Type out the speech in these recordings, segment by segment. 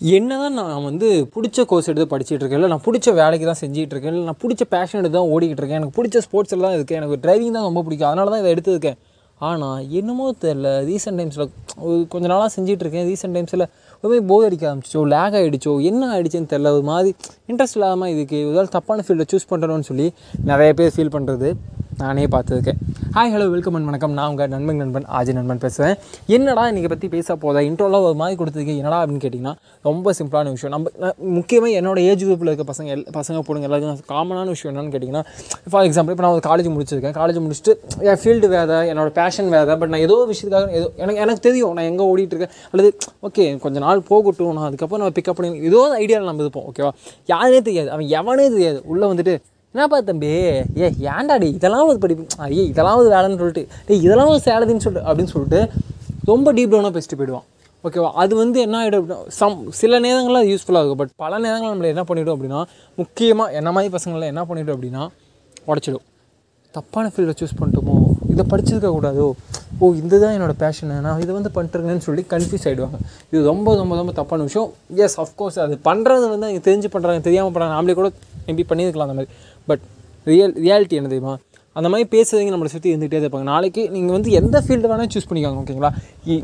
என்ன தான் நான் வந்து பிடிச்ச கோர்ஸ் எடுத்து படிச்சுட்டு இருக்கேன் இல்லை நான் பிடிச்ச வேலைக்கு தான் செஞ்சுட்டு இருக்கேன் இல்லை நான் பிடிச்ச பேஷன் எடுத்து தான் ஓடிக்கிட்டு இருக்கேன் எனக்கு பிடிச்ச ஸ்போர்ட்ஸில் தான் இருக்கேன் எனக்கு டிரைவிங் தான் ரொம்ப பிடிக்கும் அதனால தான் இதை எடுத்துருக்கேன் ஆனால் என்னமோ தெரில ரீசெண்ட் டைம்ஸில் கொஞ்ச நாளாக செஞ்சுட்டு இருக்கேன் ரீசெண்ட் டைம்ஸில் ஒருமே போர் அடிக்க ஆரம்பிச்சோ லேக் ஆகிடுச்சோ என்ன ஆகிடுச்சுன்னு தெரில ஒரு மாதிரி இன்ட்ரெஸ்ட் இல்லாமல் இதுக்கு ஏதாவது தப்பான ஃபீல்டை சூஸ் பண்ணுறோன்னு சொல்லி நிறைய பேர் ஃபீல் பண்ணுறது நானே பார்த்துருக்கேன். ஹாய் ஹலோ வெல்கம் அண்ட் வணக்கம். நான் உங்கள் நண்பன் நண்பன் ஆஜி நண்பன் பேசுவேன் என்னடா இன்றைக்கி பற்றி பேச போதா இன்ட்ரோலாம் ஒரு மாதிரி கொடுத்துருக்கு என்னடா அப்படின்னு கேட்டிங்கன்னா ரொம்ப சிம்பிளான விஷயம். நம்ம முக்கியமாக என்னோட ஏஜ் குரூப்பில் இருக்க பசங்க எல் பசங்க பொண்ணுங்க எல்லாருக்கும் காமனான விஷயம் என்னென்னு கேட்டிங்கன்னா ஃபார் எக்ஸாம்பிள் இப்போ நான் ஒரு காலேஜ் முடிச்சிருக்கேன். காலேஜ் முடிச்சுட்டு என் ஃபீல்டு வேறு என்னோட பேஷன் வேறு பட் நான் ஏதோ விஷயத்துக்காக ஏதோ எனக்கு எனக்கு தெரியும். நான் எங்கே ஓடிட்டுருக்கேன். அல்லது ஓகே கொஞ்ச நாள் போகட்டும். நான் அதுக்கப்புறம் நம்ம பிக்கப் பண்ணி ஏதோ ஐடியாவில் நம்ம இருப்போம் ஓகேவா யாருனே தெரியாது. அவன் எவனே தெரியாது. உள்ளே வந்துட்டு என்னப்பா தம்பி? ஏ ஏன்டாடி இதெல்லாம் ஒரு படிப்பு ஐயே இதெல்லாம் ஒரு வேலைன்னு சொல்லிட்டு. டேய் இதெல்லாம் ஒரு சேலரின்னு சொல்லிட்டு அப்படின்னு சொல்லிட்டு ரொம்ப டீப் டவுனாக பேசிட்டு போயிடுவான். ஓகேவா அது வந்து என்ன ஆகிடும் அப்படின்னா சம் சில நேரங்களில் அது யூஸ்ஃபுல்லாக இருக்கும். பட் பல நேரங்கள் நம்மளை என்ன பண்ணிவிடும் அப்படின்னா முக்கியமாக என்ன மாதிரி பசங்களை என்ன பண்ணிவிடும் அப்படின்னா உடச்சிடும். தப்பான ஃபீல்டை சூஸ் பண்ணிட்டோமோ? இதை படிச்சிருக்க கூடாதோ? ஓ இதுதான் என்னோடய பேஷனு நான் இதை வந்து பண்ணிட்டுருக்கேன்னு சொல்லி கன்ஃபியூஸ் ஆகிடுவாங்க இது ரொம்ப ரொம்ப ரொம்ப தப்பான விஷயம். எஸ் அஃப்கோர்ஸ் அது பண்ணுறது வந்து அவங்க தெரிஞ்சு பண்ணுறாங்க தெரியாமல் பண்ணுறாங்க நாமளே கூட மேபி பண்ணியிருக்கலாம் அந்த மாதிரி. பட் ரியல் ரியாலிட்டி என்ன தெரியுமா? அந்த மாதிரி பேசுறவங்க நம்மளை சுற்றி இருந்துகிட்டே இருப்பாங்க. நாளைக்கு நீங்கள் வந்து எந்த ஃபீல்டு வேணால் சூஸ் பண்ணிக்காங்க ஓகேங்களா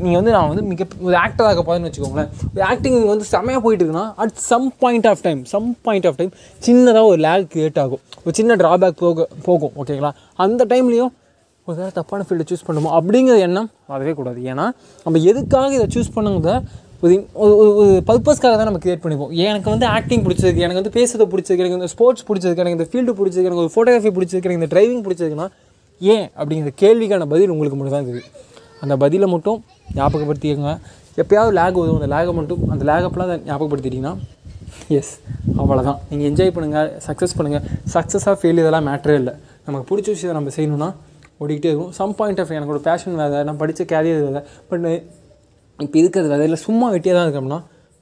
நீங்கள் வந்து நான் வந்து மிக ஒரு ஆக்டர் ஆக போகிறேன்னு வச்சுக்கோங்களேன். ஒரு ஆக்டிங் வந்து செமையாக போயிட்டு இருக்குன்னா at some point of time some point of time சின்னதாக ஒரு லேக் கிரியேட் ஆகும். ஒரு சின்ன ட்ராபேக் போக போகும் ஓகேங்களா அந்த டைம்லேயும் ஒரு வேறு தப்பான ஃபீல்டை சூஸ் பண்ணுமோ அப்படிங்கிற எண்ணம் வரவே கூடாது. ஏன்னா நம்ம எதுக்காக இதை சூஸ் பண்ணுங்கிறத ஒரு ஒரு ஒரு பர்பஸ்க்காக தான் நம்ம கிரியேட் பண்ணிப்போம். எனக்கு வந்து ஆக்டிங் பிடிச்சிருக்கு எனக்கு வந்து பேசுறது பிடிச்சிருக்கு எனக்கு இந்த ஸ்போர்ட்ஸ் பிடிச்சிருக்கு எனக்கு இந்த ஃபீல்டு பிடிச்சிருக்கு எனக்கு ஒரு ஃபோட்டோகிராஃபி பிடிச்சிருக்கு எனக்கு இந்த டிரைவிங் பிடிச்சிருக்குன்னா ஏன்? அப்படிங்கிற கேள்விக்கான பதில் உங்களுக்கு மட்டும் தான் இருக்குது. அந்த பதிலை மட்டும் ஞாபகப்படுத்திக்கோங்க. எப்போயாவது லேக் வரும். அந்த லேகை மட்டும் அந்த லேகப்பெல்லாம் அதை ஞாபகப்படுத்திட்டிங்கன்னா எஸ் அவ்வளோதான் நீங்கள் என்ஜாய் பண்ணுங்கள் சக்ஸஸ் பண்ணுங்கள் சக்ஸஸாக ஃபெயில் இதெல்லாம் மேட்ரே இல்லை. நமக்கு பிடிச்ச விஷயத்தை நம்ம செய்யணும்னா ஓடிக்கிட்டே இருக்கும். சம் பாயிண்ட் ஆஃப் எனக்கு ஒரு பேஷன் வேறு நான் படித்த கேரியர் வேறு. பட் இப்போ இருக்கிறது வேறு. இல்லை சும்மா வெட்டியாக தான் இருக்கோம்னா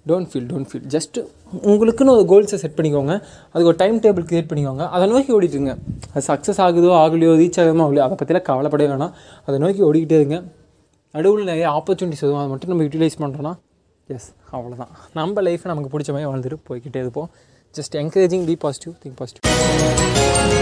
don't feel don't feel just உங்களுக்குன்னு ஒரு கோல்ஸை செட் பண்ணிக்கோங்க. அதுக்கு ஒரு டைம் டேபிள் க்ரியேட் பண்ணிக்கோங்க. அதை நோக்கி ஓடிட்டுருங்க அது சக்ஸஸ் ஆகுதோ ஆகலையோ ரீச் ஆகுமோ ஆகலையோ அதை பற்றிலாம் கவலைப்படவே வேணாம். அதை நோக்கி ஓடிக்கிட்டே இருங்க. நடுவில் நிறைய ஆப்பர்ச்சுனிட்டிஸ் எதுவும் அதை மட்டும் நம்ம யூட்டிலைஸ் பண்ணுறோன்னா எஸ் அவ்வளோதான் நம்ம லைஃப்பை நமக்கு பிடிச்ச மாதிரி வாழ்ந்துட்டு போய்கிட்டே இருப்போம். Just encouraging be positive think positive